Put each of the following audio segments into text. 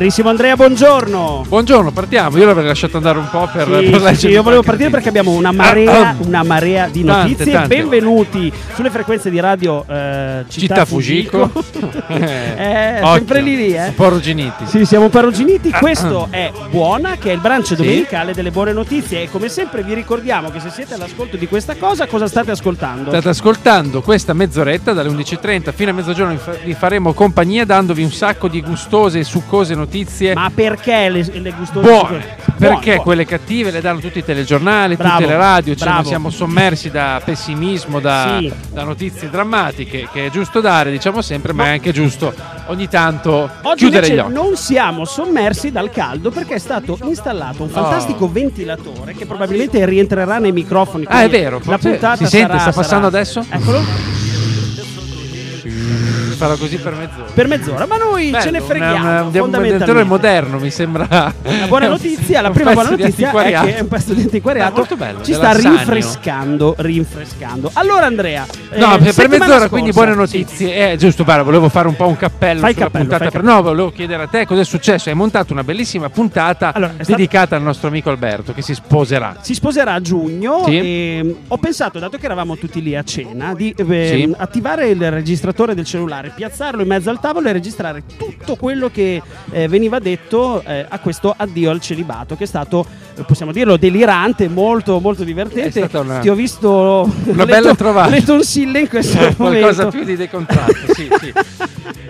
Carissimo Andrea, buongiorno. Buongiorno, partiamo. Io l'avrei lasciato andare un po' per, Sì, per leggere sì, io volevo partire perché abbiamo una marea, Ah, una marea di notizie. tante. Benvenuti sulle frequenze di radio eh, Città, Città Fugico. eh, Occhio, sempre lì lì, eh. Un po' arrugginiti. Sì, siamo un po' arrugginiti. Ah, Questo è Buona, che è il brunch Sì. domenicale delle buone notizie. E come sempre vi ricordiamo che se siete all'ascolto di questa cosa, cosa state ascoltando? State ascoltando questa mezz'oretta dalle 11.30 fino a mezzogiorno vi faremo compagnia dandovi un sacco di gustose e succose notizie Ma perché le, le gustose? buone. Perché Buone, quelle cattive le danno tutti i telegiornali, Bravo, tutte le radio, cioè noi siamo sommersi da pessimismo, da, Sì. da notizie drammatiche che è giusto dare, diciamo sempre, ma Ma- è anche giusto ogni tanto Oggi chiudere gli occhi. non siamo sommersi dal caldo perché è stato installato un fantastico Oh. ventilatore che probabilmente rientrerà nei microfoni. Ah, è vero, La puntata Si sente? sarà- Sta passando sarà- adesso? Eccolo. Farò così per mezz'ora. Per mezz'ora, ma noi ce ne Bello, freghiamo. un- fondamentalmente. ventilatore moderno mi sembra. La buona notizia, la prima buona notizia è che è un pezzo di antiquariato molto bello, ci sta rinfrescando, rinfrescando. Allora Andrea, No, eh, per mezz'ora, scorsa- quindi buone sì. notizie. Eh, giusto, guarda, volevo fare un po' un cappello Fai sulla cappello, puntata. fai per- No, volevo chiedere a te cosa è successo. Hai montato una bellissima puntata Allora, è stato- dedicata al nostro amico Alberto che si sposerà. Si sposerà a giugno Sì. e mm, ho pensato, dato che eravamo tutti lì a cena, di eh, Sì. attivare il registratore del cellulare, piazzarlo in mezzo al tavolo e registrare tutto quello che eh, veniva detto eh, a questo addio al celibato, che è stato, eh, possiamo dirlo, delirante, molto, molto divertente. Una- Ti ho visto Una bella to- trovata. Le tonsille in questo Qualcosa momento. più di decontratto, sì, sì.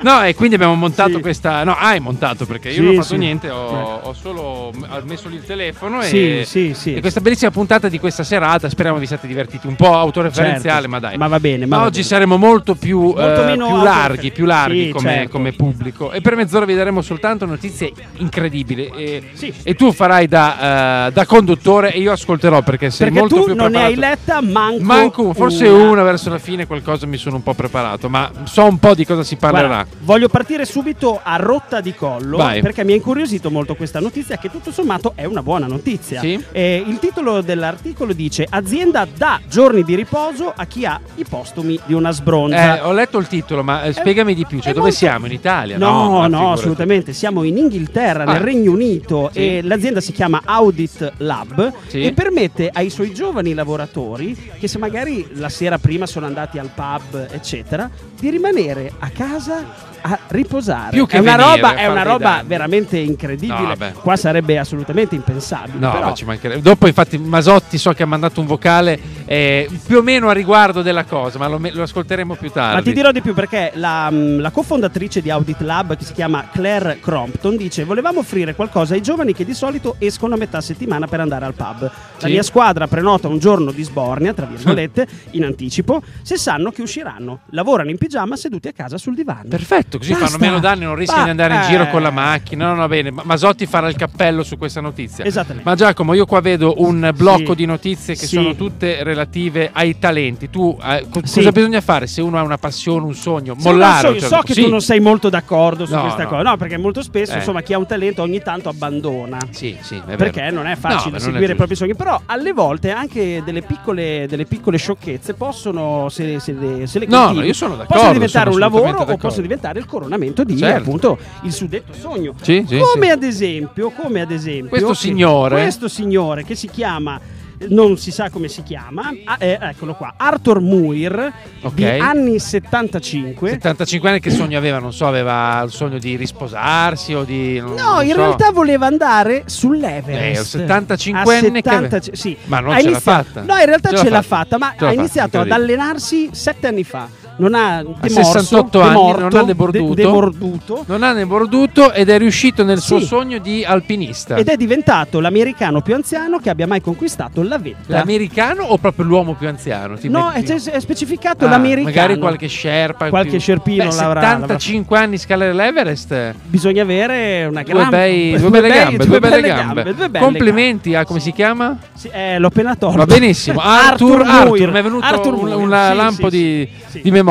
No, e quindi abbiamo montato Sì. questa. No, hai montato perché io Sì, non ho fatto sì. niente, ho, ho solo messo lì il telefono e, e questa bellissima puntata di questa serata. Speriamo vi siate divertiti. Un po' autoreferenziale, Certo. ma dai. Ma va bene, ma Ma va oggi bene. saremo molto più, Molto eh, più autorefer- larghi, più larghi Sì, come, certo. come pubblico. E per mezz'ora vi daremo soltanto notizie incredibili. E, Sì. e tu farai da, eh, da conduttore e io ascolterò perché sei Perché molto più non ne hai preparato. letta manco, Manco, forse una. verso la fine qualcosa mi sono un po' preparato, ma so un po' di cosa si parlerà. Guarda, voglio partire subito a rotta di collo Vai. perché mi ha incuriosito molto questa notizia che tutto sommato è una buona notizia. Sì. Eh, il titolo dell'articolo dice azienda dà giorni di riposo a chi ha i postumi di una sbronza. Eh, ho letto il titolo, ma eh, spiegami di più. Cioè, dove molto- siamo? In Italia? No, no, figurati. assolutamente. Siamo in Inghilterra, Ah. nel Regno Unito, Sì. e l'azienda si chiama Audit Lab Sì. e permette ai suoi giovani lavoratori, che se magari la sera prima sono andati al pub, eccetera, di rimanere a casa a riposare. Più che è una venire roba, è una roba veramente incredibile. No. Qua sarebbe assolutamente impensabile. No, però- ci mancherebbe. Dopo, infatti, Masotti so che ha mandato un vocale eh, più o meno a riguardo della cosa, ma lo, lo ascolteremo più tardi. Ma ti dirò di più perché la, mh, la cofondatrice di Audit Lab, che si chiama Claire Crompton, dice: Volevamo offrire qualcosa ai giovani che di solito escono a metà settimana per andare al pub. La Sì. mia squadra prenota un giorno di sbornia, tra virgolette, in anticipo, se sanno che usciranno. Lavorano in pigiama seduti a casa sul divano. Perfetto, così Basta. fanno meno danni, non rischiano di andare in giro con la macchina. No, no, bene. Ma- Masotti farà il cappello su questa notizia. Esattamente. Ma Giacomo, io qua vedo un blocco Sì. di notizie che Sì. sono tutte relative ai talenti. Tu eh, Sì. cosa bisogna fare se uno ha una passione, un sogno? Se Mollare. sogno- certo so che punto. tu non sei molto d'accordo su No, questa no. cosa, no, perché molto spesso, Eh. insomma, chi ha un talento ogni tanto abbandona. Sì, sì, è vero. Perché non è facile No, seguire i propri sogni, però alle volte anche delle piccole, delle piccole sciocchezze possono, se, se le, se le no, io sono d'accordo, possono diventare sono un lavoro o d'accordo. possono diventare il coronamento di Certo. appunto il suddetto sogno. Sì, sì, come sì. ad esempio, come ad esempio Questo signore- questo signore che si chiama non si sa come si chiama, ah, eh, eccolo qua, Arthur Muir Ok. di anni 75. 75 anni che sogno aveva? Non so, aveva il sogno di risposarsi o di... non- No, non in so. realtà voleva andare sull'Everest. Eh, un 75enne A che ave- 70 sì. Ma non ce l'ha fatta. No, in realtà Ce l'ha fatta. fatta, ma ha iniziato ad allenarsi sette anni fa. Non ha demorso, 68 anni, demorto, non ha deborduto. de- demorduto. Non ha ne borduto ed è riuscito nel suo Sì. sogno di alpinista. Ed è diventato l'americano più anziano che abbia mai conquistato la vetta. L'americano o proprio l'uomo più anziano? Ti No, è, metti- è specificato Ah, l'americano. Magari qualche sherpa. Qualche più- scerpino Beh, l'avrà- 75 anni scalare l'Everest. Bisogna avere una Due, gran bei- due belle gambe, due belle gambe. due belle Complimenti a come si chiama? Sì, eh, l'ho appena tolto. Va benissimo. Arthur, Arthur Arthur, mi è venuto Arthur un, un sì, lampo di, sì. di memoria.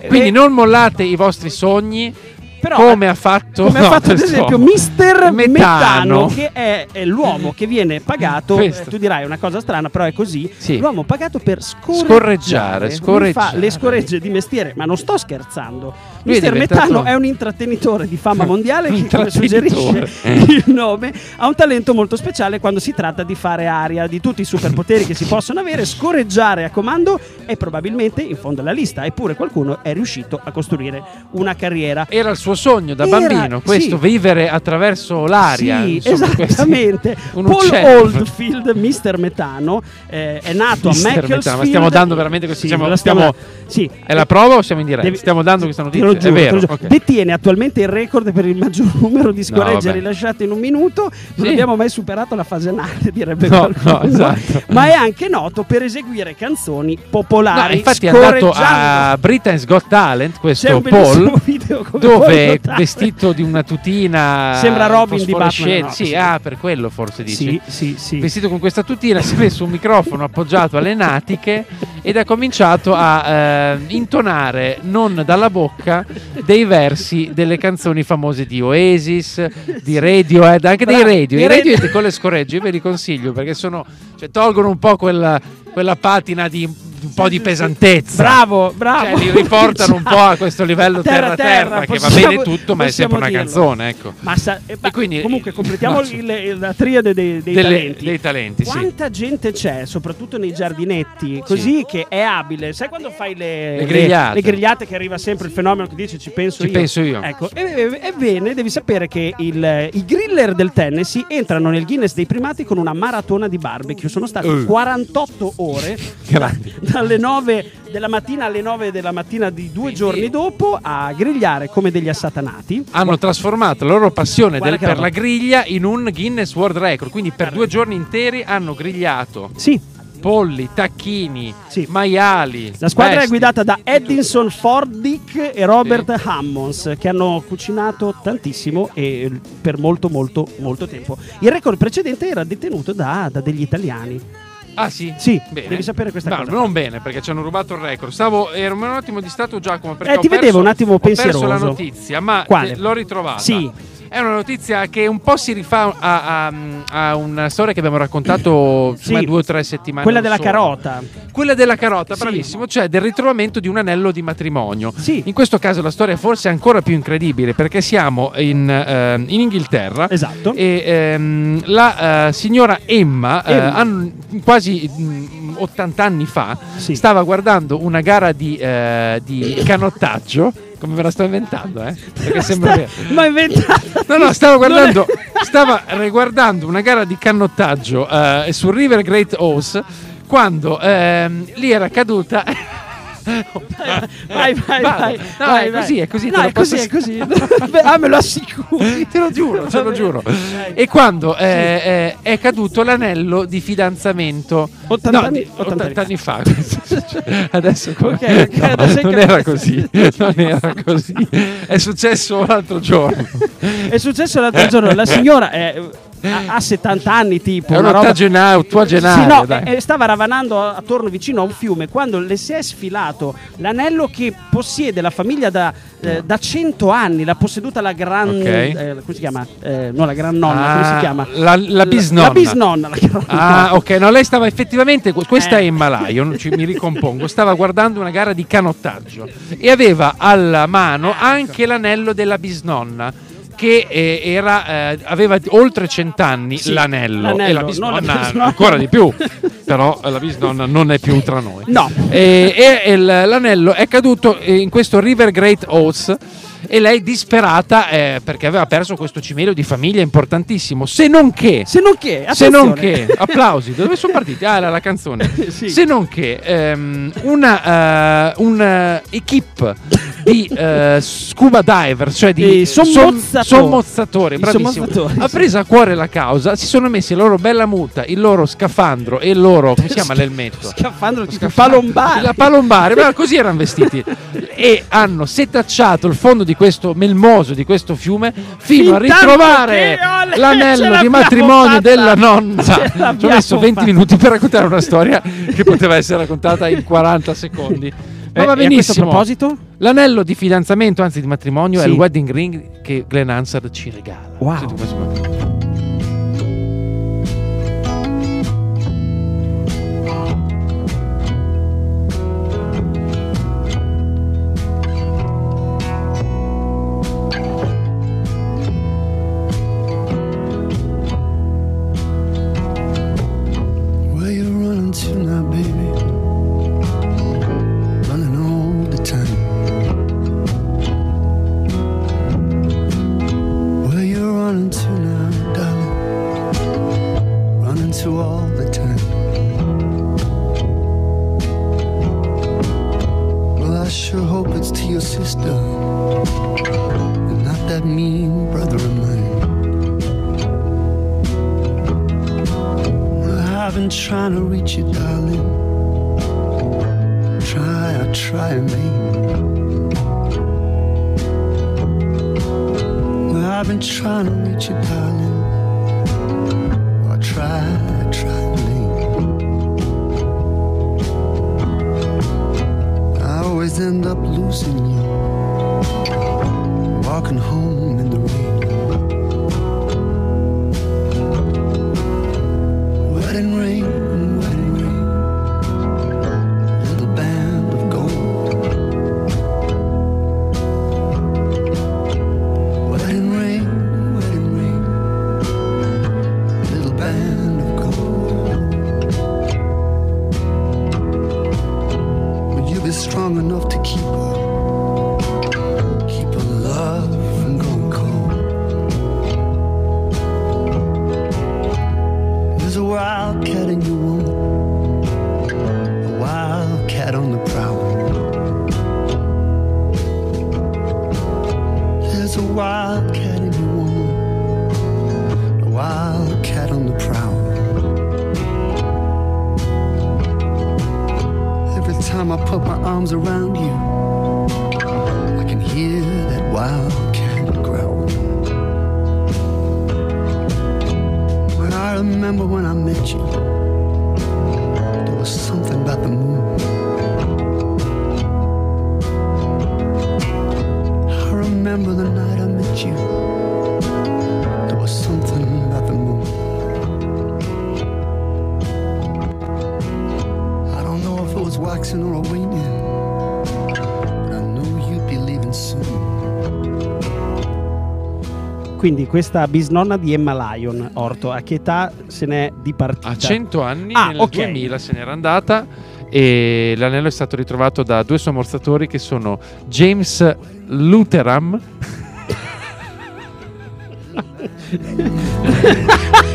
Eh, Quindi non mollate i vostri sogni Però, come ha fatto, come no, ha fatto ad esempio Mister Metano, Metano. che è, è l'uomo che viene pagato. Eh, tu dirai una cosa strana, però è così. Sì. L'uomo pagato per scorreggiare. Scorreggiare, scorreggiare. fa le scorregge di mestiere, ma non sto scherzando. Lui è Mister diventato- Metano è un intrattenitore di fama mondiale che, come suggerisce il nome, ha un talento molto speciale quando si tratta di fare aria di tutti i superpoteri che si possono avere. Scorreggiare a comando è probabilmente in fondo alla lista, eppure qualcuno è riuscito a costruire una carriera. Era il suo sogno da Era- bambino, questo, sì. vivere attraverso l'aria. Sì, insomma, esattamente. un Paul uccello. Oldfield, Mister Metano, eh, è nato Mister a Metano, Macclesfield. ma stiamo dando veramente questo- Sì, stiamo- stiamo- sì. È la prova o siamo in diretta? Devi- Stiamo dando questa Te notizia? lo giuro, è te vero. lo giuro. ok. Detiene attualmente il record per il maggior numero di scorregge vabbè. rilasciate in un minuto. Non Sì. abbiamo mai superato la fase anale, direbbe No, qualcuno. no, esatto. Ma è anche noto per eseguire canzoni No, popolari. infatti è andato a Britain's Got Talent, questo Paul, dove è Notale. vestito di una tutina Sembra Robin di. Batman, no, Sì, sì. ah, per quello forse dici. Sì, sì, sì. Vestito con questa tutina, si è messo un microfono appoggiato alle natiche ed ha cominciato a eh, intonare non dalla bocca dei versi delle canzoni famose di Oasis, di Radiohead, anche dei Bravo, radio. i radio- Radiohead con le scorregge io ve li consiglio perché sono, cioè, tolgono un po' quella, quella patina di un po' di pesantezza. Bravo, bravo. Cioè, li riportano un po' a questo livello Terra, terra-terra, terra, che va bene tutto, ma è sempre una dirlo. canzone, ecco. Sa- eh, ma quindi- comunque completiamo il- la triade dei, dei Delle- talenti. dei talenti, sì. Quanta gente c'è, soprattutto nei giardinetti, così che è abile. Sai quando fai le, Le grigliate. le grigliate che arriva sempre il fenomeno che dice ci penso Ci io. penso io. Ecco, ebbene, devi sapere che il- i griller del Tennessee entrano nel Guinness dei primati con una maratona di barbecue. Sono state Uh. 48 ore Grandi. Dalle 9 della mattina alle 9 della mattina di due Quindi- giorni dopo a grigliare come degli assatanati. hanno trasformato la loro passione del- per la griglia in un Guinness World Record. Quindi per due giorni interi hanno grigliato Sì, polli, tacchini, Sì. maiali. La squadra è bestie. guidata da Edinson Fordick e Robert Hammonds che hanno cucinato tantissimo e per molto molto molto tempo. Il record precedente era detenuto da, da degli italiani. Ah sì? Sì, Bene. devi sapere questa No, cosa. Non bene, perché ci hanno rubato il record. Stavo, ero un attimo distratto Giacomo perché Eh, ho ti perso- vedevo un attimo ho perso pensieroso. la notizia, ma Quale? l'ho ritrovata. Sì. È una notizia che un po' si rifà a, a- a una storia che abbiamo raccontato Sì. insomma, due o tre settimane Quella or della sono. carota. Quella della carota, Sì. bravissimo, cioè del ritrovamento di un anello di matrimonio. Sì. In questo caso la storia è forse ancora più incredibile perché siamo in, ehm, in Inghilterra Esatto. e ehm, la eh, signora Emma, eh, Emma. an- quasi mm, 80 anni fa Sì. stava guardando una gara di, eh, di canottaggio. Come me la sto inventando, eh? Perché sembra vero. Ma inventata. No, no, è- guardando, stava riguardando una gara di cannottaggio eh, sul River Great Ouse quando ehm, lì era caduta. Vai, vai, vai. Vai, così, è così. No, è così, è così. ah, me lo assicuri. Te lo giuro, te lo giuro. E quando eh, eh, è caduto l'anello di fidanzamento 80 no, anni- di- 80 80 anni fa. adesso come- Ok, ok, No, adesso non era così, non era così. È successo l'altro giorno. È successo l'altro giorno, la signora è- ha, ha 70 anni tipo. È un'ottagenaria, ottuagenaria, Sì, no, dai. e- e stava ravanando attorno vicino a un fiume quando le si è sfilato l'anello che possiede la famiglia da, eh, da 100 anni, l'ha posseduta la gran... Ok. eh, come si chiama? Eh, no, la gran nonna, Ah, come si chiama? La, la bisnonna. La bisnonna, la gran Ah, ok, no, lei stava effettivamente, questa Eh. è Emma io non ci- mi ricompongo, stava guardando una gara di canottaggio e aveva alla mano Ecco. anche l'anello della bisnonna che eh, era, eh, aveva oltre cent'anni Sì, l'anello, l'anello, e la non bisnonna, la bisnonna. ancora di più, però la bisnonna non è più tra noi. No. E, e il- l'anello è caduto in questo River Great Oats e lei disperata eh, perché aveva perso questo cimelio di famiglia importantissimo, se non che... Se non che, Se non che, applausi, dove sono partiti? Ah, era la canzone. Sì. Se non che ehm, una eh, un, eh, equipe di eh, scuba diver, cioè di sommozzatori. sommozzatori, bravissimo, sommozzatori, ha preso a cuore la causa, si sono messi la loro bella muta, il loro scafandro e il loro, come si chiama l'elmetto? Scafandro tipo Scafandro. palombare. La palombare, ma così erano vestiti. E hanno setacciato il fondo di questo melmoso, di questo fiume, fino a ritrovare l'anello di matrimonio fatta. della nonna. Ci ho messo 20 fatta. minuti per raccontare una storia che poteva essere raccontata in 40 secondi. Ma va Eh, a questo benissimo. proposito? L'anello di fidanzamento, anzi di matrimonio, è Sì. il wedding ring che Glenn Hansard ci regala. Wow. Wildcat in your womb, a wildcat on the prowl. Every time I put my arms around you, Quindi questa bisnonna di Emma Lyon, Orto, a che età se n'è dipartita? A 100 anni, Ah, nel ok. 2000 se n'era andata e l'anello è stato ritrovato da due sommozzatori che sono James Lutheram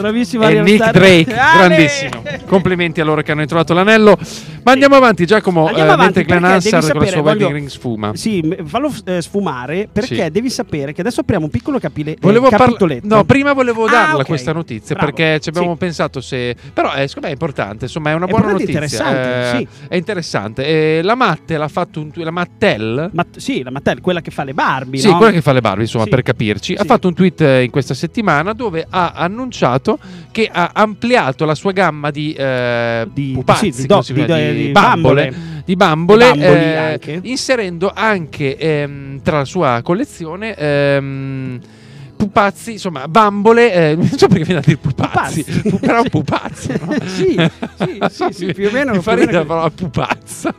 Bravissimo e Nick Drake, Ale! grandissimo. Complimenti a loro che hanno ritrovato l'anello. Ma andiamo avanti, Giacomo. Andiamo eh, avanti, mentre Glenn perché devi Hansard con il sapere, suo wedding voglio- ring sfuma. Sì, fallo eh, sfumare perché Sì. devi sapere che adesso apriamo un piccolo capile- eh, Volevo parla- capitoletto. No, prima volevo Ah, darla ok. questa notizia Bravo. perché ci abbiamo Sì. pensato se. Però eh, secondo me è importante, insomma, è una È buona notizia. interessante, eh, sì. È interessante. Eh, la Matte l'ha fatto un tu- la Mattel. Ma, sì, la Mattel, quella che fa le Barbie, Sì, no? quella che fa le Barbie, insomma, per capirci. Ha fatto un tweet eh, in questa settimana dove ha annunciato che ha ampliato la sua gamma di, eh, Di- pupazzi, sì, di do- di- di- di bambole, bambole. di bambole, eh, anche. inserendo anche ehm, tra la sua collezione ehm, pupazzi, insomma, bambole, eh, non so perché viene a dire pupazzi, Pupazzi. pu- però pupazzi, no? Sì, sì, sì, sì, più o meno- Mi fa ridere la parola pupazza.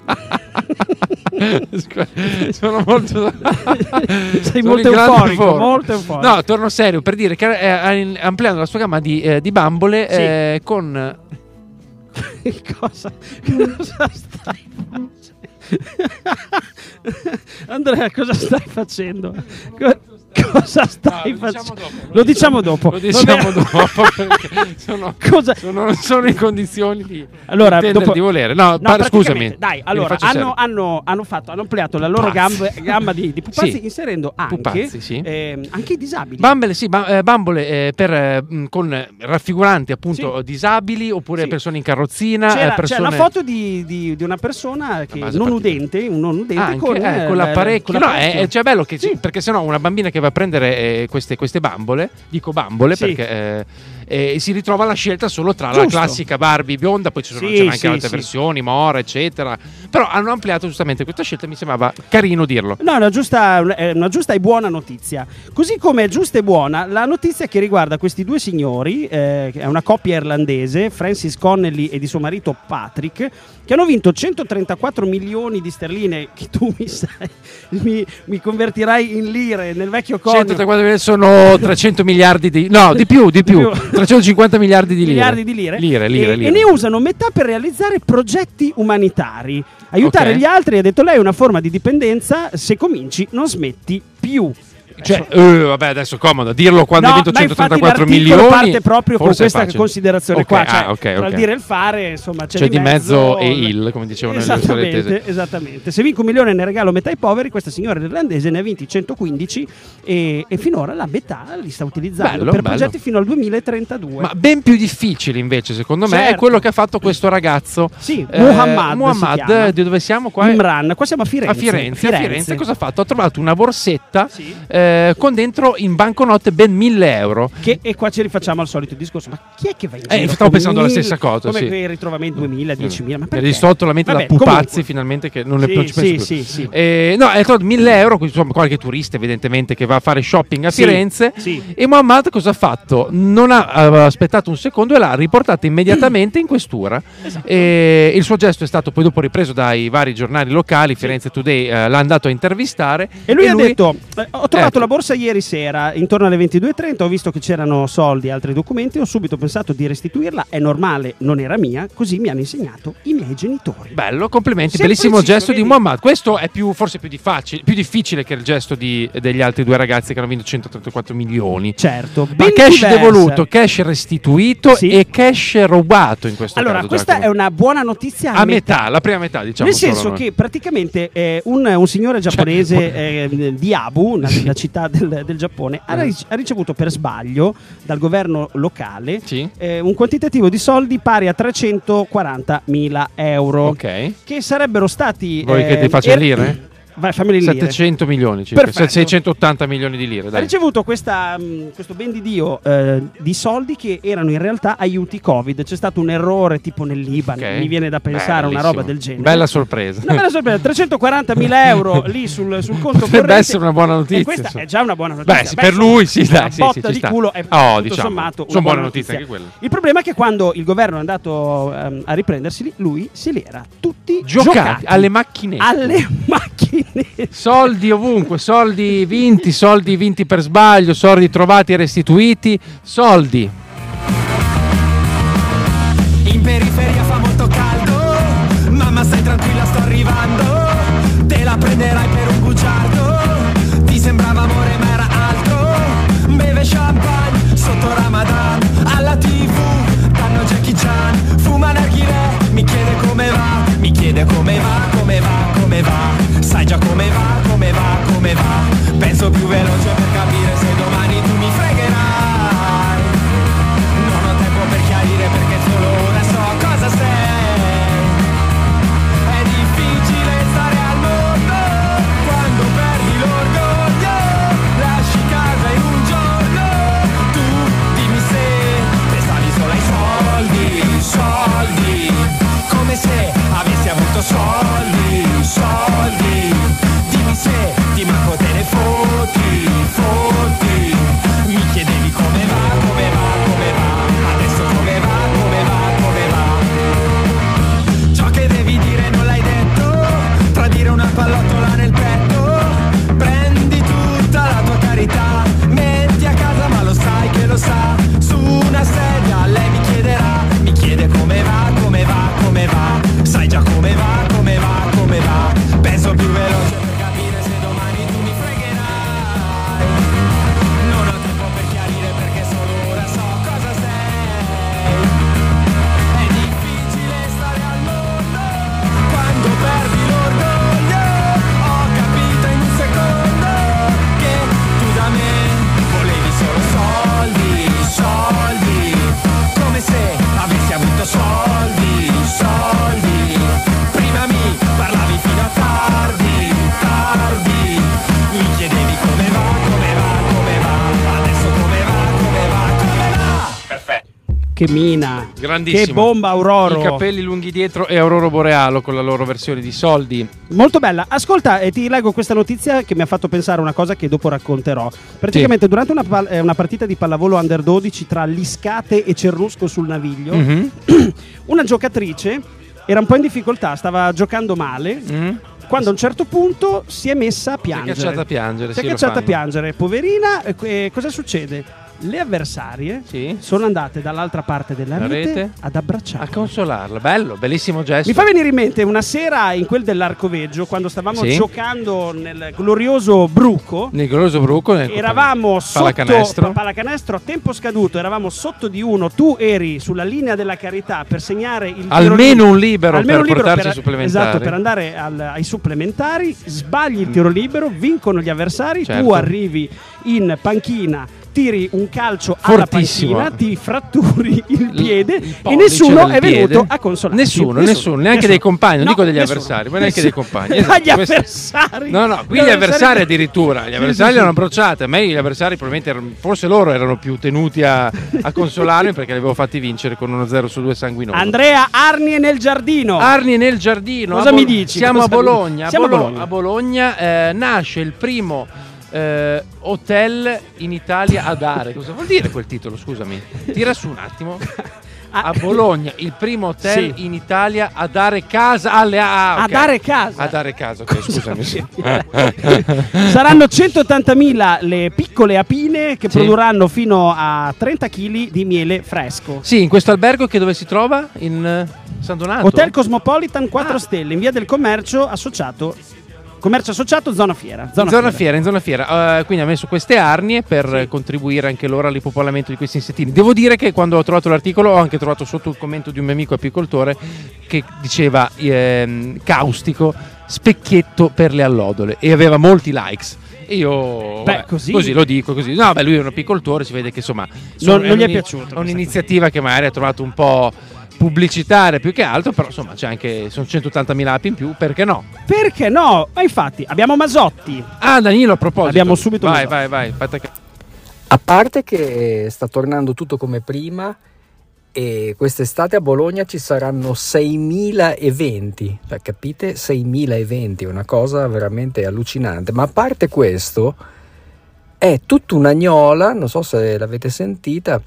Sono molto Sei sono molto euforico, molto euforico. No, torno serio per dire che eh, ampliando la sua gamma di, eh, di bambole Sì. eh, con cosa, cosa stai facendo? Andrea, cosa stai facendo? Co- cosa stai No, lo diciamo facendo? dopo, Lo diciamo dopo. Lo diciamo dopo perché sono, Cosa- sono- non sono in condizioni di, Allora, di dopo- di volere. No, No, par- scusami. Dai, allora hanno, hanno, hanno fatto, hanno ampliato la loro Pupazzi. gamma, di, di pupazzi Sì. inserendo anche, Pupazzi, sì. ehm, anche i disabili. Bambole, sì, ba- eh, bambole eh, per, eh, mh, con eh, raffiguranti appunto Sì. disabili oppure persone in carrozzina. C'era, eh, c'è persone... la foto di, di- di una persona che non udente, un non udente Anche, con, eh, eh, con l'apparecchio. con No, è, cioè, bello che perché sennò una bambina che va a prendere eh, queste, queste bambole, dico bambole Sì. perché eh, e si ritrova la scelta solo tra la Giusto. classica Barbie bionda, poi ci sono Sì, anche sì, altre sì. versioni, Mora, eccetera. Però hanno ampliato giustamente questa scelta, mi sembrava carino dirlo. No, è una giusta, una giusta e buona notizia. Così come è giusta e buona la notizia che riguarda questi due signori, eh, è una coppia irlandese, Francis Connelly e di suo marito Patrick, che hanno vinto 134 milioni di sterline, che tu mi sai, mi, mi convertirai in lire nel vecchio coniuge. 134 sono 300 miliardi di no, di più, di più. Di più. 350 miliardi di lire. miliardi di lire, Lire, lire, e, lire. e ne usano metà per realizzare progetti umanitari. Aiutare Ok. gli altri, ha detto lei, è una forma di dipendenza, se cominci non smetti più. Cioè, eh, vabbè, adesso comodo dirlo quando No, hai vinto ma infatti 134 l'articolo milioni. parte proprio con è questa considerazione Ok, qua, cioè, ah, ok, tra ok. il dire e il fare, insomma, c'è Cioè, di di mezzo e il, come dicevano nelle esattamente, tese. esattamente. Se vinco un milione ne regalo metà ai poveri, questa signora irlandese ne ha vinti 115 e, e finora la metà li sta utilizzando Bello, per bello. progetti fino al 2032. Ma ben più difficile invece, secondo me, è Certo. quello che ha fatto questo ragazzo. Sì, Eh, Muhammad Muhammad, di dove siamo qua? Imran, qua siamo a Firenze. A Firenze, a Firenze cosa ha fatto? Ha trovato una borsetta Sì. eh, con dentro in banconote ben 1000 euro. Che, e qua ci rifacciamo al solito discorso, ma chi è che va in Eh, giro stavo con pensando alla mille- stessa cosa, Come sì. quei ritrovamenti 2000, 10.000, ma Mi perché? risotto la mente Vabbè, da pupazzi comunque. finalmente che non, ne, Sì, non ci penso sì, più. sì, sì. Eh, no, è trovato 1000 euro, quindi, insomma qualche turista evidentemente che va a fare shopping a Firenze. E Muhammad cosa ha fatto? Non ha aveva aspettato un secondo e l'ha riportata immediatamente in questura. Esatto. E il suo gesto è stato poi dopo ripreso dai vari giornali locali, Firenze Today eh, l'ha andato a intervistare. E lui ha detto: eh, Ho trovato Ecco. la borsa ieri sera intorno alle 22.30. Ho visto che c'erano soldi e altri documenti. Ho subito pensato di restituirla. È normale, non era mia. Così mi hanno insegnato i miei genitori. Bello, complimenti, Semplicissimo, bellissimo gesto vedi? di Muhammad. Questo è più, forse più, di facile- più difficile che il gesto di- degli altri due ragazzi che hanno vinto 134 milioni. Certo, Ma cash diversa. devoluto, cash restituito Sì. e cash rubato in questo Allora, caso. questa Giacomo. è una buona notizia a metà, la prima metà, diciamo. Nel senso che praticamente eh, un, un signore giapponese Cioè, eh, di Abu, una, una città del, del Giappone, ha, ric- ha ricevuto per sbaglio dal governo locale Sì. eh, un quantitativo di soldi pari a 340 mila euro. Ok. Che sarebbero stati. Vuoi che ti faccia er- lire? Vai, fammi le lire. 700 milioni circa, Perfetto. 680 milioni di lire. Ha Dai. ricevuto questa, mh, questo ben di Dio eh, di soldi che erano in realtà aiuti Covid. C'è stato un errore tipo nel Libano, Ok. mi viene da pensare a una roba del genere. Bella sorpresa. Una bella sorpresa, 340 mila euro lì sul, sul conto Potrebbe corrente. essere una buona notizia, E questa insomma. è già una buona notizia. Beh, sì, per lui sì, una dai, sì, botta sì, di sta. culo è Oh, tutto diciamo, sommato una buona notizia. quelle. Il problema è che quando il governo è andato ehm, a riprenderseli, lui se li era tutti Giocati, giocati alle macchinette. alle Soldi ovunque, soldi vinti, soldi vinti per sbaglio, soldi trovati e restituiti, soldi. In periferia fa molto caldo Mamma stai tranquilla sto arrivando Te la prenderai per un bugiardo Ti sembrava amore ma era altro Beve champagne sotto Ramadan Alla tv danno Jackie Chan Fuma narghile mi chiede come va Mi chiede come va, come va, va Sai già come va, come va, come va. Penso più veloce per capire se domani che mina, Grandissimo. che bomba Auroro. I capelli lunghi dietro e Aurora Borealo con la loro versione di soldi. Molto bella. Ascolta, e ti leggo questa notizia che mi ha fatto pensare a una cosa che dopo racconterò. Praticamente, durante una, pal- eh, una partita di pallavolo under 12 tra Liscate e Cernusco sul Naviglio, Mhm. una giocatrice era un po' in difficoltà, stava giocando male. Mm? Quando a un certo punto si è messa a Si è piangere. cacciata a piangere. Si è sì, cacciata a piangere, poverina. E que- cosa succede? Le avversarie Sì. sono andate dall'altra parte della La rete, rete? ad abbracciarla. A consolarla. Bello, bellissimo gesto. Mi fa venire in mente una sera in quel dell'Arcoveggio, quando stavamo Sì. giocando nel glorioso Bruco. Nel glorioso bruco. Nel Eravamo sotto pallacanestro. pa- pallacanestro a tempo scaduto, eravamo sotto di uno, tu eri sulla linea della carità per segnare il tiro Almeno libero- un libero almeno per libero portarci ai supplementari. Esatto, per andare al- ai supplementari, sbagli il tiro libero, vincono gli avversari, tu Certo. arrivi in panchina, tiri un calcio alla Fortissimo. panchina, ti fratturi il piede il e nessuno è venuto piede. a consolarti. Nessuno, nessuno, neanche dei compagni, non No, dico degli nessuno. avversari, ma neanche dei compagni. Esatto, gli questo- avversari. No, no, qui gli avversari addirittura, gli avversari li sì. hanno bruciate, a me gli avversari probabilmente erano- forse loro erano più tenuti a, a consolarmi perché li avevo fatti vincere con uno 0 su 2 sanguinoso. Andrea Arnie nel giardino. Arni nel giardino. Cosa a mi dici? Siamo a Bologna. Siamo a Bolo- Bologna. a Bologna, eh, nasce il primo eh, hotel in Italia a dare. Cosa vuol dire quel titolo? Scusami. Tira su un attimo. Ah, A Bologna, il primo hotel Sì. in Italia a dare casa alle ah, A ok. dare casa. A dare casa, ok, scusami. Saranno 180.000 le piccole apine che Sì. produrranno fino a 30 kg di miele fresco. Sì, in questo albergo che dove si trova? In eh, San Donato? Hotel Cosmopolitan 4 Ah. stelle in via del commercio associato. Commercio associato zona fiera. in zona fiera, in zona fiera. Eh, quindi ha messo queste arnie per eh, contribuire anche loro all'impopolamento di questi insettini. Devo dire che quando ho trovato l'articolo ho anche trovato sotto il commento di un mio amico apicoltore che diceva ehm, caustico specchietto per le allodole e aveva molti likes. E io Beh, vabbè, così- lo dico così. No, beh, lui è un apicoltore, si vede che insomma Non- non gli è un'ini- piaciuto È un'iniziativa che magari ha trovato un po' pubblicitaria più che altro, però insomma c'è anche sono 180.000 api in più, perché no? Perché no? Ma infatti abbiamo Masotti. Ah, Danilo, a proposito. Abbiamo subito Vai, Masotti. vai, vai. aspetta che- A parte che sta tornando tutto come prima e quest'estate a Bologna ci saranno 6.000 eventi, Cioè, capite? 6.000 eventi, è una cosa veramente allucinante. Ma a parte questo, è tutta una gnola, non so se l'avete sentita,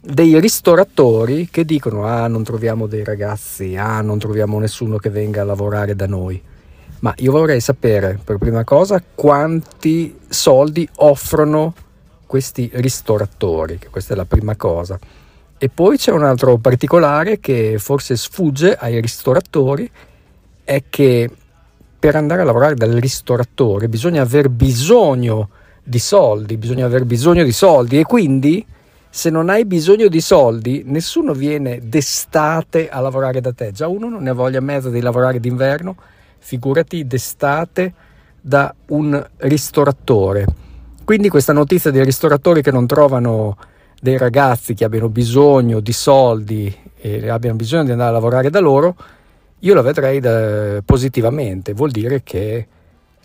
dei ristoratori che dicono ah non troviamo dei ragazzi, ah non troviamo nessuno che venga a lavorare da noi. Ma io vorrei sapere, per prima cosa, quanti soldi offrono questi ristoratori, che questa è la prima cosa. E poi c'è un altro particolare che forse sfugge ai ristoratori, è che per andare a lavorare dal ristoratore bisogna aver bisogno di soldi, bisogna aver bisogno di soldi e quindi se non hai bisogno di soldi nessuno viene d'estate a lavorare da te, già uno non ne ha voglia mezza di lavorare d'inverno, figurati d'estate da un ristoratore. Quindi questa notizia dei ristoratori che non trovano dei ragazzi che abbiano bisogno di soldi e abbiano bisogno di andare a lavorare da loro, io la vedrei da- positivamente, vuol dire che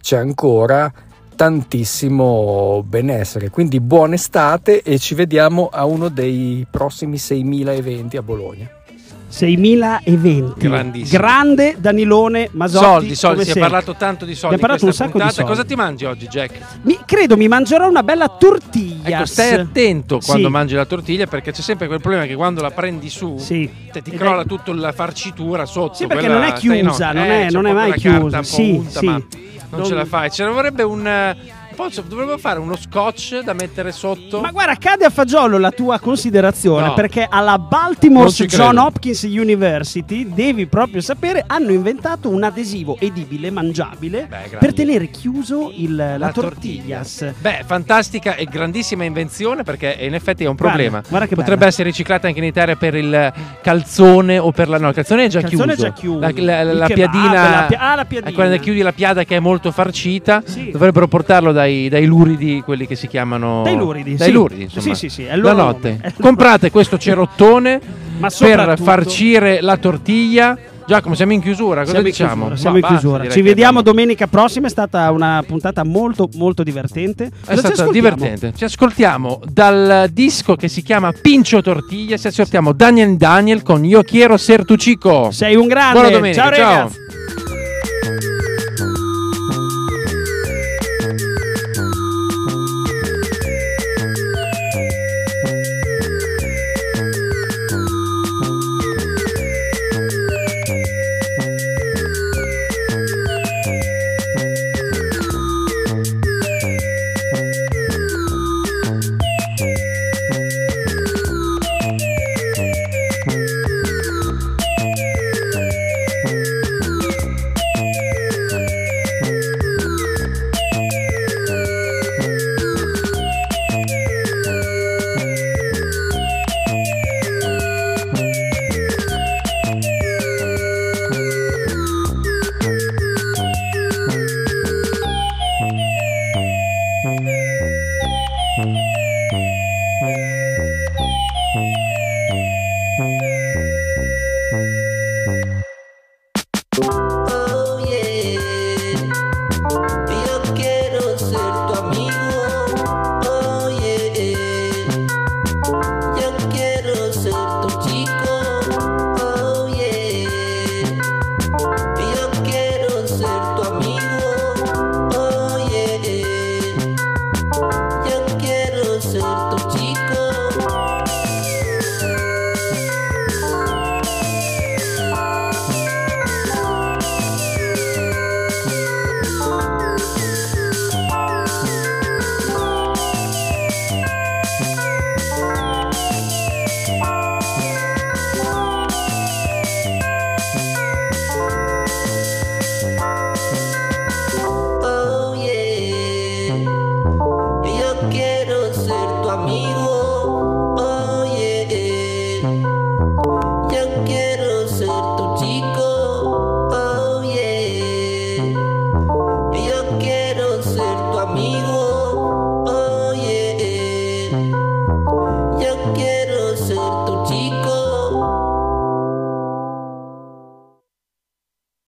c'è ancora tantissimo benessere. Quindi buona estate e ci vediamo a uno dei prossimi 6.000 eventi a Bologna. 6.000 eventi. Grandissimo. Grande Danilone Masotti. soldi, soldi, si è parlato tanto di soldi. In parlato questa un sacco di puntata. soldi. Cosa ti mangi oggi, Jack? Mi- credo mi mangerò una bella tortiglia. Ecco, stai attento quando Sì. mangi la tortiglia perché c'è sempre quel problema che quando la prendi su Sì. te- ti Ed crolla è- tutta la farcitura sotto. Sì, perché quella- non è chiusa, non eh, è- non è mai carta chiusa. po' Sì, unta, sì. ma non, Non- ce la fai. Ce ne vorrebbe un. Poi dovrebbe fare uno scotch da mettere sotto. Ma guarda, cade a fagiolo la tua considerazione No. perché alla Baltimore John. Hopkins University, devi proprio sapere, hanno inventato un adesivo edibile, mangiabile, Beh, per tenere chiuso il- la, tortiglias. Beh, fantastica e grandissima invenzione perché in effetti è un Guarda, problema. guarda che Potrebbe bella. essere riciclata anche in Italia per il calzone o per la. No, il calzone è già calzone chiuso. è già chiuso. La, la- la piadina. la pia- ah, la piadina. eh, Quando chiudi la piada che è molto farcita, Sì. dovrebbero portarlo dai, dai luridi, quelli che si chiamano. Dai luridi, Dai sì. luridi, insomma. Sì, sì, sì, è La notte. nome. È Comprate questo cerottone per farcire la tortiglia Giacomo, siamo in chiusura, cosa Siamo in diciamo? chiusura, Ma siamo in basta, chiusura. direi Ci vediamo abbiamo- domenica prossima. È stata una puntata molto, molto divertente. È Cosa ci stata ascoltiamo? divertente. Ci ascoltiamo dal disco che si chiama Pincio Tortiglia. Ci ascoltiamo Daniel Daniel con Io Quiero Ser Tu Chico. Sei un grande. Buona domenica, ciao, ciao. ragazzi.